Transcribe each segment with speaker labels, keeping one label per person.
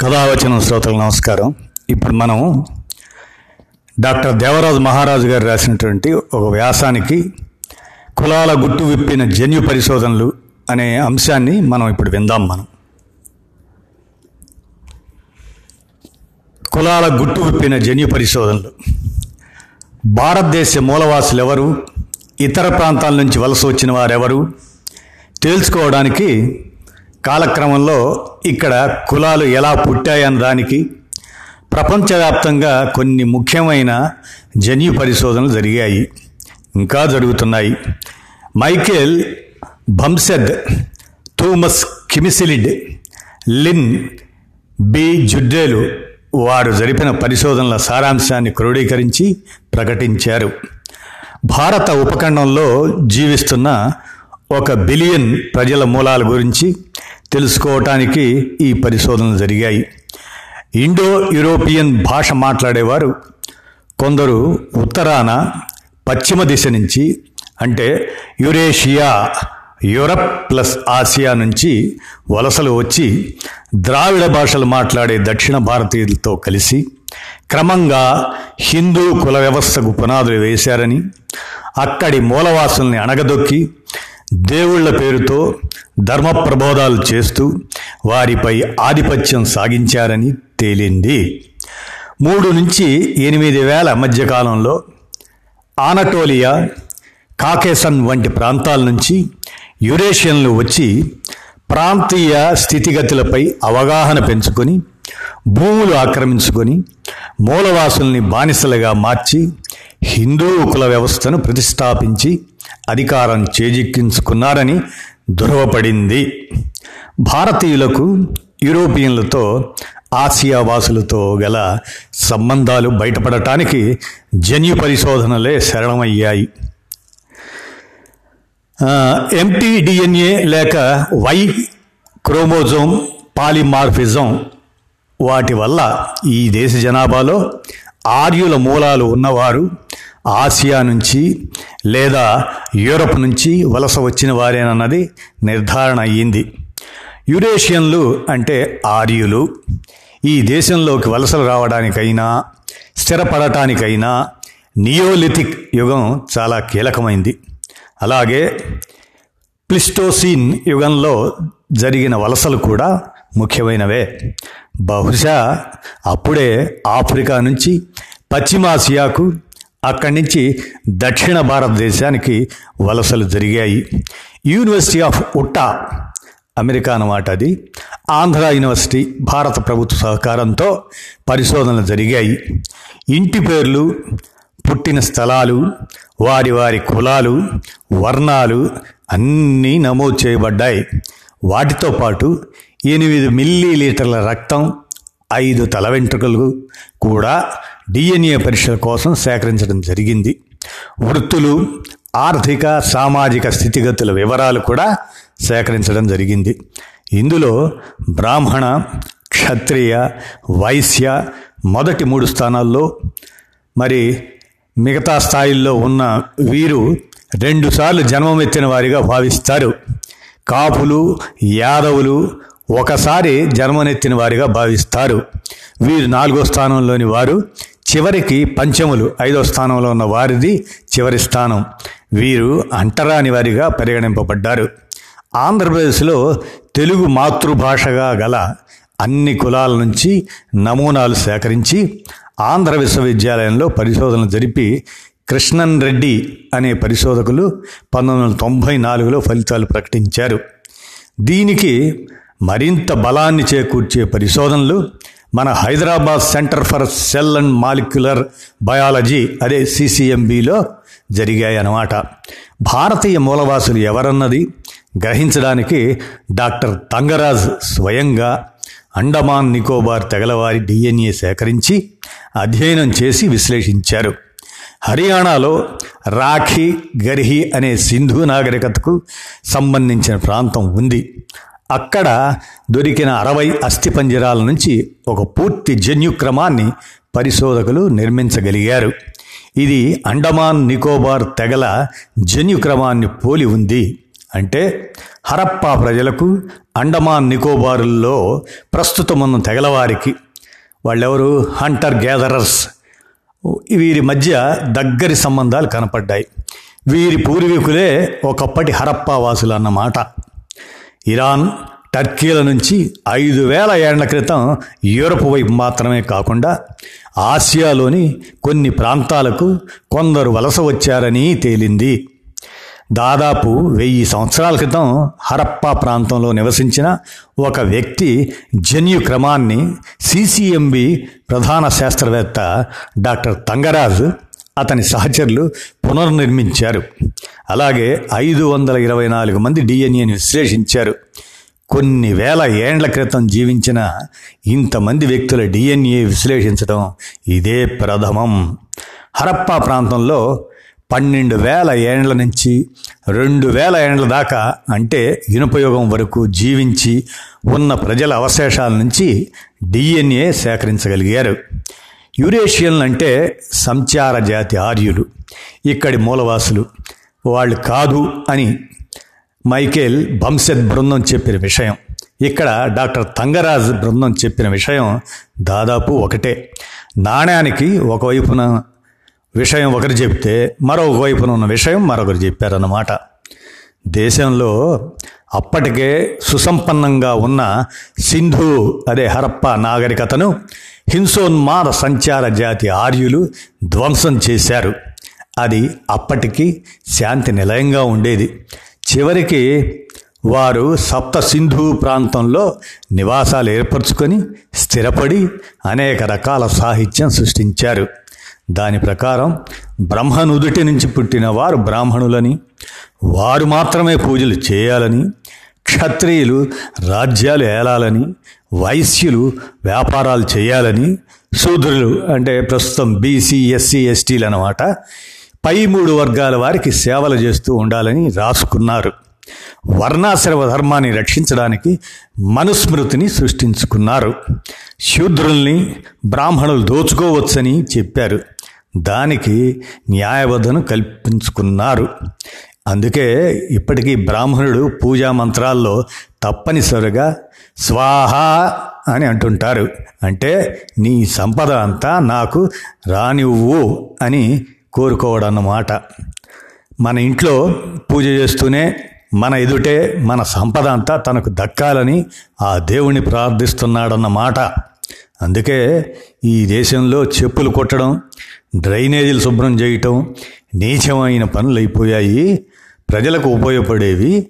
Speaker 1: కథావచన శ్రోతలు నమస్కారం. ఇప్పుడు మనం డాక్టర్ దేవరాజు మహారాజు గారు రాసినటువంటి ఒక వ్యాసానికి కులాల గుట్టు విప్పిన జన్యు పరిశోధనలు అనే అంశాన్ని మనం ఇప్పుడు విందాం మనం. కులాల గుట్టు విప్పిన జన్యు పరిశోధనలు. భారతదేశ మూలవాసులు ఎవరు ఇతర ప్రాంతాల నుంచి వలస వచ్చిన వారెవరు? తేల్చుకోవడానికి కాలక్రమంలో ఇక్కడ కులాలు ఎలా పుట్టాయన్న దానికి ప్రపంచవ్యాప్తంగా కొన్ని ముఖ్యమైన జన్యు పరిశోధనలు జరిగాయి. ఇంకా జరుగుతున్నాయి. మైకేల్ భంసెద్ థూమస్ కిమిసిలిడ్ లిన్ బి జుడ్డేలు వారు జరిపిన పరిశోధనల సారాంశాన్ని క్రోడీకరించి ప్రకటించారు. భారత ఉపఖండంలో జీవిస్తున్న ఒక బిలియన్ ప్రజల మూలాల గురించి తెలుసుకోవటానికి ఈ పరిశోధనలు జరిగాయి. ఇండో యూరోపియన్ భాష మాట్లాడేవారు. కొందరు ఉత్తరాన పశ్చిమ దిశ నుంచి అంటే యురేషియా యూరప్ ప్లస్ ఆసియా నుంచి వలసలు వచ్చి ద్రావిడ భాషలు మాట్లాడే దక్షిణ భారతీయులతో కలిసి క్రమంగా హిందూ కుల వ్యవస్థకు పునాదులు వేశారని అక్కడి మూలవాసుల్ని అణగదొక్కి దేవుళ్ళ పేరుతో ధర్మ ప్రబోధాలు చేస్తూ వారిపై ఆధిపత్యం సాగించారని తేలింది. మూడు నుంచి ఎనిమిది వేల మధ్యకాలంలో ఆనటోలియా కాకేసన్ వంటి ప్రాంతాల నుంచి యురేషియన్లు వచ్చి ప్రాంతీయ స్థితిగతులపై అవగాహన పెంచుకొని భూములు ఆక్రమించుకొని మూలవాసుల్ని బానిసలుగా మార్చి హిందూ కుల వ్యవస్థను ప్రతిష్టాపించి అధికారం చేజిక్కించుకున్నారని దురవపడింది. భారతీయులకు యూరోపియన్లతో ఆసియా వాసులతో గల సంబంధాలు బయటపడటానికి జన్యు పరిశోధనలే శరణమయ్యాయి. ఎంటీడిఎన్ఏ లేక వై క్రోమోజోమ్ పాలిమార్ఫిజం వాటి వల్ల ఈ దేశ జనాభాలో ఆర్యుల మూలాలు ఉన్నవారు ఆసియా నుంచి లేదా యూరప్ నుంచి వలస వచ్చిన వారేనన్నది నిర్ధారణ అయ్యింది. యురేషియన్లు అంటే ఆర్యులు ఈ దేశంలోకి వలసలు రావడానికైనా స్థిరపడటానికైనా నియోలిథిక్ యుగం చాలా కీలకమైంది. అలాగే ప్లిస్టోసీన్ యుగంలో జరిగిన వలసలు కూడా ముఖ్యమైనవే. బహుశా అప్పుడే ఆఫ్రికా నుంచి పశ్చిమాసియాకు అక్కడి నుంచి దక్షిణ భారతదేశానికి వలసలు జరిగాయి. యూనివర్సిటీ ఆఫ్ ఉట్టా అమెరికా అన్నమాట అది. ఆంధ్ర యూనివర్సిటీ భారత ప్రభుత్వ సహకారంతో పరిశోధనలు జరిగాయి. ఇంటి పేర్లు పుట్టిన స్థలాలు వారి వారి కులాలు వర్ణాలు అన్నీ నమోదు చేయబడ్డాయి. వాటితో పాటు ఎనిమిది మిల్లీ లీటర్ల రక్తం ఐదు తల వెంట్రుకలు కూడా డిఎన్ఏ పరీక్షల కోసం సేకరించడం జరిగింది. వృత్తులు ఆర్థిక సామాజిక స్థితిగతుల వివరాలు కూడా సేకరించడం జరిగింది. ఇందులో బ్రాహ్మణ క్షత్రియ వైశ్య మొదటి మూడు స్థానాల్లో మరి మిగతా స్థాయిల్లో ఉన్న వీరు రెండుసార్లు జన్మమెత్తిన వారిగా భావిస్తారు. కాపులు యాదవులు ఒకసారి జన్మనెత్తిన వారిగా భావిస్తారు. వీరు నాలుగో స్థానంలోని వారు చివరికి పంచములు ఐదో స్థానంలో ఉన్న వారిది చివరి స్థానం. వీరు అంటరాని వారిగా పరిగణింపబడ్డారు. ఆంధ్రప్రదేశ్లో తెలుగు మాతృభాషగా గల అన్ని కులాల నుంచి నమూనాలు సేకరించి ఆంధ్ర విశ్వవిద్యాలయంలో పరిశోధనలు జరిపి కృష్ణన్ రెడ్డి అనే పరిశోధకులు పంతొమ్మిది వందల తొంభై నాలుగులో ఫలితాలు ప్రకటించారు. దీనికి మరింత బలాన్ని చేకూర్చే పరిశోధనలు మన Hyderabad centre for cell and molecular biology అదే సిసిఎంబిలో జరిగాయి అన్నమాట భారతీయ మూలవాసులు ఎవరన్నది గ్రహించడానికి డాక్టర్ తంగరాజ్ స్వయంగా అండమాన్ నికోబార్ తెగలవారి డిఎన్ఏ సేకరించి అధ్యయనం చేసి విశ్లేషించారు. హర్యానాలో రాఖీ గర్హి అనే సింధు నాగరికతకు సంబంధించిన ప్రాంతం ఉంది. అక్కడ దొరికిన అరవై అస్థిపంజరాల నుంచి ఒక పూర్తి జన్యుక్రమాన్ని పరిశోధకులు నిర్మించగలిగారు. ఇది అండమాన్ నికోబార్ తెగల జన్యుక్రమాన్ని పోలి ఉంది. అంటే హరప్పా ప్రజలకు అండమాన్ నికోబారుల్లో ప్రస్తుతం ఉన్న తెగలవారికి. వాళ్ళెవరు? Hunter gatherers. వీరి మధ్య దగ్గరి సంబంధాలు కనపడ్డాయి. వీరి పూర్వీకులే ఒకప్పటి హరప్పా వాసులు అన్నమాట ఇరాన్ టర్కీల నుంచి ఐదు వేల ఏళ్ళ క్రితం యూరప్ వైపు మాత్రమే కాకుండా ఆసియాలోని కొన్ని ప్రాంతాలకు కొందరు వలస వచ్చారని తేలింది. దాదాపు వెయ్యి సంవత్సరాల క్రితం హరప్పా ప్రాంతంలో నివసించిన ఒక వ్యక్తి జన్యు క్రమాన్ని సిసిఎంబి ప్రధాన శాస్త్రవేత్త డాక్టర్ తంగరాజు అతని సహచరులు పునర్నిర్మించారు. అలాగే ఐదు వందల ఇరవై నాలుగు మంది డిఎన్ఏని విశ్లేషించారు. కొన్ని వేల ఏండ్ల క్రితం జీవించిన ఇంతమంది వ్యక్తుల డిఎన్ఏ విశ్లేషించడం ఇదే ప్రథమం. హరప్పా ప్రాంతంలో పన్నెండు వేల ఏండ్ల నుంచి రెండు వేల ఏండ్ల దాకా అంటే ఇనుపయోగం వరకు జీవించి ఉన్న ప్రజల అవశేషాల నుంచి డిఎన్ఏ సేకరించగలిగారు. యురేషియన్లు అంటే సంచార జాతి ఆర్యులు ఇక్కడి మూలవాసులు. వాళ్ళు కాదు అని మైకేల్ భంసెత్ బృందం చెప్పిన విషయం. ఇక్కడ డాక్టర్ తంగరాజ్ బృందం చెప్పిన విషయం దాదాపు ఒకటే. నాణ్యానికి ఒకవైపున విషయం ఒకరు చెప్తే మరొక వైపున ఉన్న విషయం మరొకరు చెప్పారన్నమాట. దేశంలో అప్పటికే సుసంపన్నంగా ఉన్న సింధు అదే హరప్ప నాగరికతను హింసోన్మాద సంచార జాతి ఆర్యులు ధ్వంసం చేశారు. అది అప్పటికి శాంతి నిలయంగా ఉండేది. చివరికి వారు సప్త సింధు ప్రాంతంలో నివాసాలు ఏర్పరచుకొని స్థిరపడి అనేక రకాల సాహిత్యం సృష్టించారు. దాని ప్రకారం బ్రహ్మనుదుటి నుంచి పుట్టిన వారు బ్రాహ్మణులని వారు మాత్రమే పూజలు చేయాలని క్షత్రియులు రాజ్యాలు ఏలాలని వైశ్యులు వ్యాపారాలు చేయాలని శూద్రులు అంటే ప్రస్తుతం బీసీ ఎస్సీ ఎస్టీలు అనమాట పై మూడు వర్గాల వారికి సేవలు చేస్తూ ఉండాలని రాసుకున్నారు. వర్ణాశ్రమ ధర్మాన్ని రక్షించడానికి మనుస్మృతిని సృష్టించుకున్నారు. శూద్రుల్ని బ్రాహ్మణులు దోచుకోవచ్చని చెప్పారు. దానికి న్యాయబద్ధను కల్పించుకున్నారు. అందుకే ఇప్పటికీ బ్రాహ్మణుడు పూజా మంత్రాల్లో తప్పనిసరిగా స్వాహ అని అంటుంటారు. అంటే నీ సంపద అంతా నాకు రానివ్వు అని కోరుకోవడన్నమాట. మన ఇంట్లో పూజ చేస్తూనే మన ఎదుటే మన సంపద అంతా తనకు దక్కాలని ఆ దేవుణ్ణి ప్రార్థిస్తున్నాడన్నమాట. అందుకే ఈ దేశంలో చెప్పులు కొట్టడం డ్రైనేజీలు శుభ్రం చేయటం నీచమైన పనులు అయిపోయాయి. ప్రజలకు ఉపయోగపడేవి.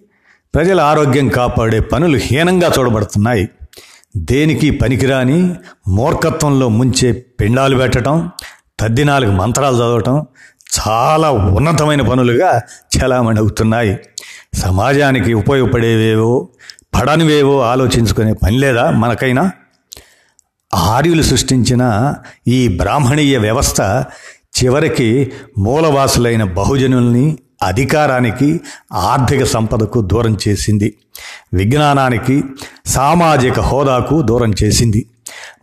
Speaker 1: ప్రజల ఆరోగ్యం కాపాడే పనులు హీనంగా చూడబడుతున్నాయి. దేనికి పనికిరాని మూర్ఖత్వంలో ముంచే పిండాలు పెట్టడం తద్దినాలకు మంత్రాలు చదవటం చాలా ఉన్నతమైన పనులుగా చలామణి అవుతున్నాయి. సమాజానికి ఉపయోగపడేవేవో పడనివేవో ఆలోచించుకునే పని లేదా మనకైనా? ఆర్యులు సృష్టించిన ఈ బ్రాహ్మణీయ వ్యవస్థ చివరికి మూలవాసులైన బహుజనుల్ని అధికారానికి ఆర్థిక సంపదకు దూరం చేసింది. విజ్ఞానానికి సామాజిక హోదాకు దూరం చేసింది.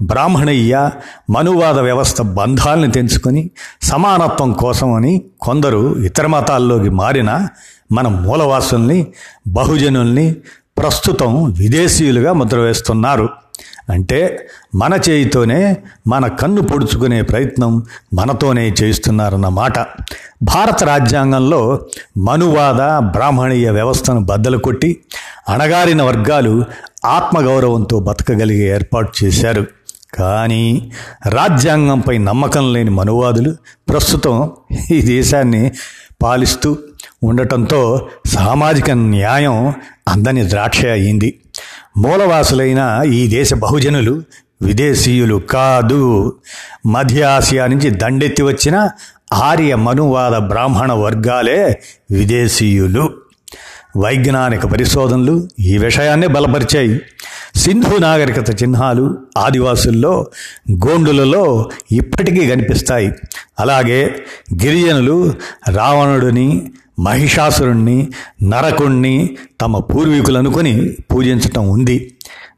Speaker 1: బ్రాహ్మణయ్య మనువాద వ్యవస్థ బంధాలను తెంచుకొని సమానత్వం కోసమని కొందరు ఇతర మతాల్లోకి మారిన మన మూలవాసుల్ని బహుజనుల్ని ప్రస్తుతం విదేశీయులుగా ముద్ర వేస్తున్నారు. అంటే మన చేయితోనే మన కన్ను పొడుచుకునే ప్రయత్నం మనతోనే చేయిస్తున్నారన్నమాట భారత రాజ్యాంగంలో మనువాద బ్రాహ్మణీయ వ్యవస్థను బద్దలు కొట్టి అణగారిన వర్గాలు ఆత్మగౌరవంతో బతకగలిగే ఏర్పాటు చేశారు. కానీ రాజ్యాంగంపై నమ్మకం లేని మనువాదులు ప్రస్తుతం ఈ దేశాన్ని పాలిస్తూ ఉండటంతో సామాజిక న్యాయం అందని ద్రాక్ష అయింది. మూలవాసులైన ఈ దేశ బహుజనులు విదేశీయులు కాదు. మధ్య ఆసియా నుంచి దండెత్తి వచ్చిన ఆర్య మనువాద బ్రాహ్మణ వర్గాలే విదేశీయులు. వైజ్ఞానిక పరిశోధనలు ఈ విషయాన్ని బలపరిచాయి. సింధు నాగరికత చిహ్నాలు ఆదివాసుల్లో గోండులలో ఇప్పటికీ కనిపిస్తాయి. అలాగే గిరిజనులు రావణుడిని మహిషాసురుణ్ణి నరకుణ్ణి తమ పూర్వీకులనుకొని పూజించటం ఉంది.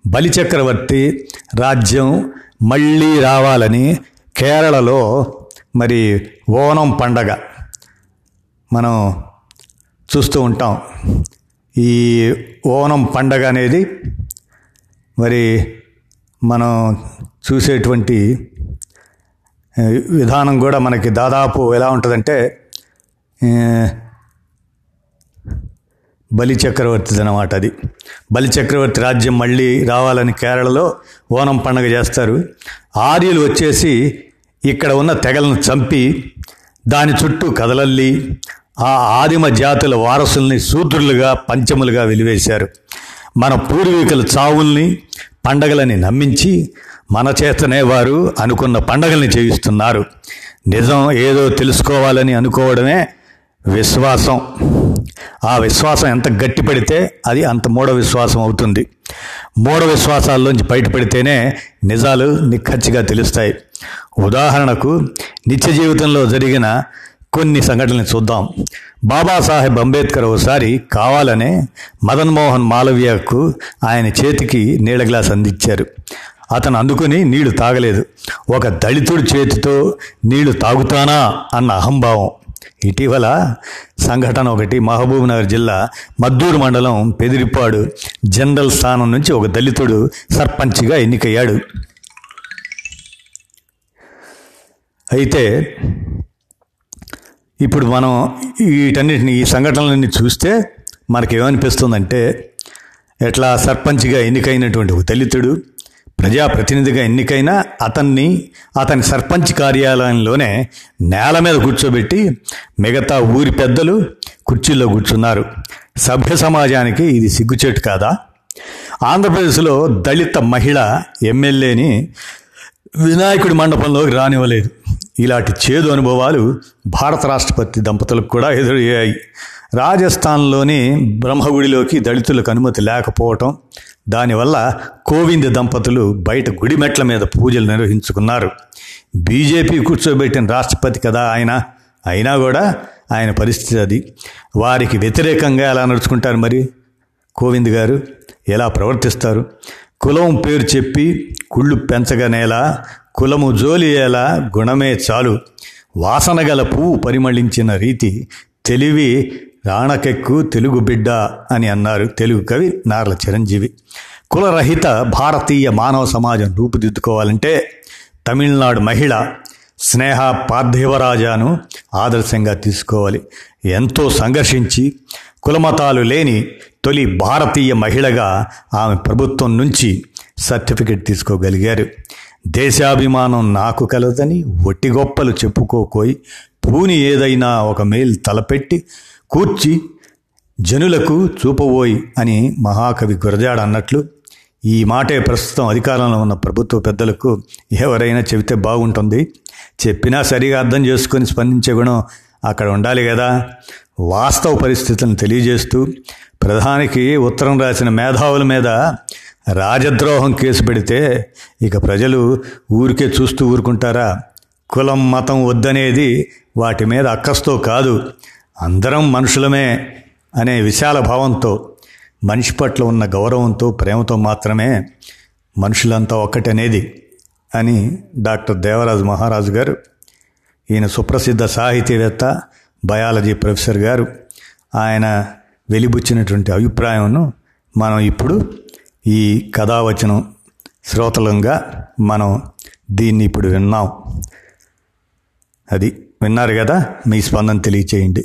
Speaker 1: బలిచక్రవర్తి రాజ్యం మళ్ళీ రావాలని కేరళలో మరి ఓనం పండగ మనం చూస్తూ ఉంటాం. ఈ ఓనం పండగ అనేది మరి మనం చూసేటువంటి విధానం కూడా మనకి దాదాపు ఎలా ఉంటుందంటే బలి చక్రవర్తిది అనమాట అది. బలి చక్రవర్తి రాజ్యం మళ్ళీ రావాలని కేరళలో ఓనం పండగ చేస్తారు. ఆర్యులు వచ్చేసి ఇక్కడ ఉన్న తెగలను చంపి దాని చుట్టూ కదలల్లి ఆ ఆదిమ జాతుల వారసుల్ని శూద్రులుగా పంచములుగా వెలివేశారు. మన పూర్వీకుల చావుల్ని పండగలని నమ్మించి మన చేతనే వారు అనుకున్న పండగల్ని చేయిస్తున్నారు. నిజం ఏదో తెలుసుకోవాలని అనుకోవడమే విశ్వాసం. ఆ విశ్వాసం ఎంత గట్టిపడితే అది అంత మూఢ విశ్వాసం అవుతుంది. మూఢ విశ్వాసాల్లోంచి బయటపడితేనే నిజాలు నిక్కచ్చిగా తెలుస్తాయి. ఉదాహరణకు నిత్య జీవితంలో జరిగిన కొన్ని సంఘటనలు చూద్దాం. బాబాసాహెబ్ అంబేద్కర్ ఒకసారి కావాలనే మదన్మోహన్ మాలవ్యకు ఆయన చేతికి నీళ్ళ గ్లాస్ అందించారు. అతను అందుకుని నీళ్ళు తాగలేదు. ఒక దళితుడి చేతితో నీళ్ళు తాగుతానా అన్న అహంభావం. ఇటీవల సంఘటన ఒకటి మహబూబ్నగర్ జిల్లా మద్దూరు మండలం పెదిరిపాడు జనరల్ స్థానం నుంచి ఒక దళితుడు సర్పంచ్గా ఎన్నికయ్యాడు. అయితే ఇప్పుడు మనం వీటన్నిటిని ఈ సంఘటనలన్నీ చూస్తే మనకేమనిపిస్తుందంటే ఎట్లా సర్పంచ్గా ఎన్నికైనటువంటి ఒక దళితుడు ప్రజాప్రతినిధిగా ఎన్నికైన అతన్ని అతని సర్పంచ్ కార్యాలయంలోనే నేల మీద కూర్చోబెట్టి మిగతా ఊరి పెద్దలు కుర్చీల్లో కూర్చున్నారు. సభ్య సమాజానికి ఇది సిగ్గుచేటు కాదా? ఆంధ్రప్రదేశ్లో దళిత మహిళ ఎమ్మెల్యేని వినాయకుడి మండపంలోకి రానివ్వలేదు. ఇలాంటి చేదు అనుభవాలు భారత రాష్ట్రపతి దంపతులకు కూడా ఎదురయ్యాయి. రాజస్థాన్లోని బ్రహ్మగుడిలోకి దళితులకు అనుమతి లేకపోవటం దానివల్ల కోవింద్ దంపతులు బయట గుడి మెట్ల మీద పూజలు నిర్వహించుకున్నారు. బీజేపీ కూర్చోబెట్టిన రాష్ట్రపతి కదా ఆయన? అయినా కూడా ఆయన పరిస్థితి అది. వారికి వ్యతిరేకంగా ఎలా నడుచుకుంటారు మరి? కోవింద్ గారు ఎలా ప్రవర్తిస్తారు? కులం పేరు చెప్పి కుళ్ళు పెంచగనేలా కులము జోలియేలా గుణమే చాలు. వాసనగల పువ్వు పరిమళించిన రీతి తెలివి రాణకెక్కు తెలుగు బిడ్డ అని అన్నారు తెలుగు కవి నార్ల చిరంజీవి. కులరహిత భారతీయ మానవ సమాజం రూపుదిద్దుకోవాలంటే తమిళనాడు మహిళ స్నేహ పార్థివరాజాను ఆదర్శంగా తీసుకోవాలి. ఎంతో సంఘర్షించి కులమతాలు లేని తొలి భారతీయ మహిళగా ఆమె ప్రభుత్వం నుంచి సర్టిఫికెట్ తీసుకోగలిగారు. దేశాభిమానం నాకు కలదని ఒట్టి గొప్పలు చెప్పుకోకోయి పూని ఏదైనా ఒక మేల్ తలపెట్టి కూర్చి జనులకు చూపబోయి అని మహాకవి గురజాడ అన్నట్లు ఈ మాటే ప్రస్తుతం అధికారంలో ఉన్న ప్రభుత్వ పెద్దలకు ఎవరైనా చెబితే బాగుంటుంది. చెప్పినా సరిగా అర్థం చేసుకొని స్పందించే గుణం అక్కడ ఉండాలి కదా వాస్తవ పరిస్థితులను తెలియజేస్తూ ప్రధానికి ఉత్తరం రాసిన మేధావుల మీద రాజద్రోహం కేసు పెడితే ఇక ప్రజలు ఊరికే చూస్తూ ఊరుకుంటారా? కులం మతం వద్దనేది వాటి మీద అక్కస్తో కాదు. అందరం మనుషులమే అనే విశాల భావంతో మనిషి పట్ల ఉన్న గౌరవంతో ప్రేమతో మాత్రమే మనుషులంతా ఒక్కటనేది అని డాక్టర్ దేవరాజు మహారాజు గారు ఈయన సుప్రసిద్ధ సాహితీవేత్త బయాలజీ ప్రొఫెసర్ గారు ఆయన వెలిబుచ్చినటువంటి అభిప్రాయంను మనం ఇప్పుడు ఈ కథావచనం శ్రోతలంగా మనం దీన్ని ఇప్పుడు విన్నాం. అది విన్నారు కదా? మీ స్పందన తెలియచేయండి.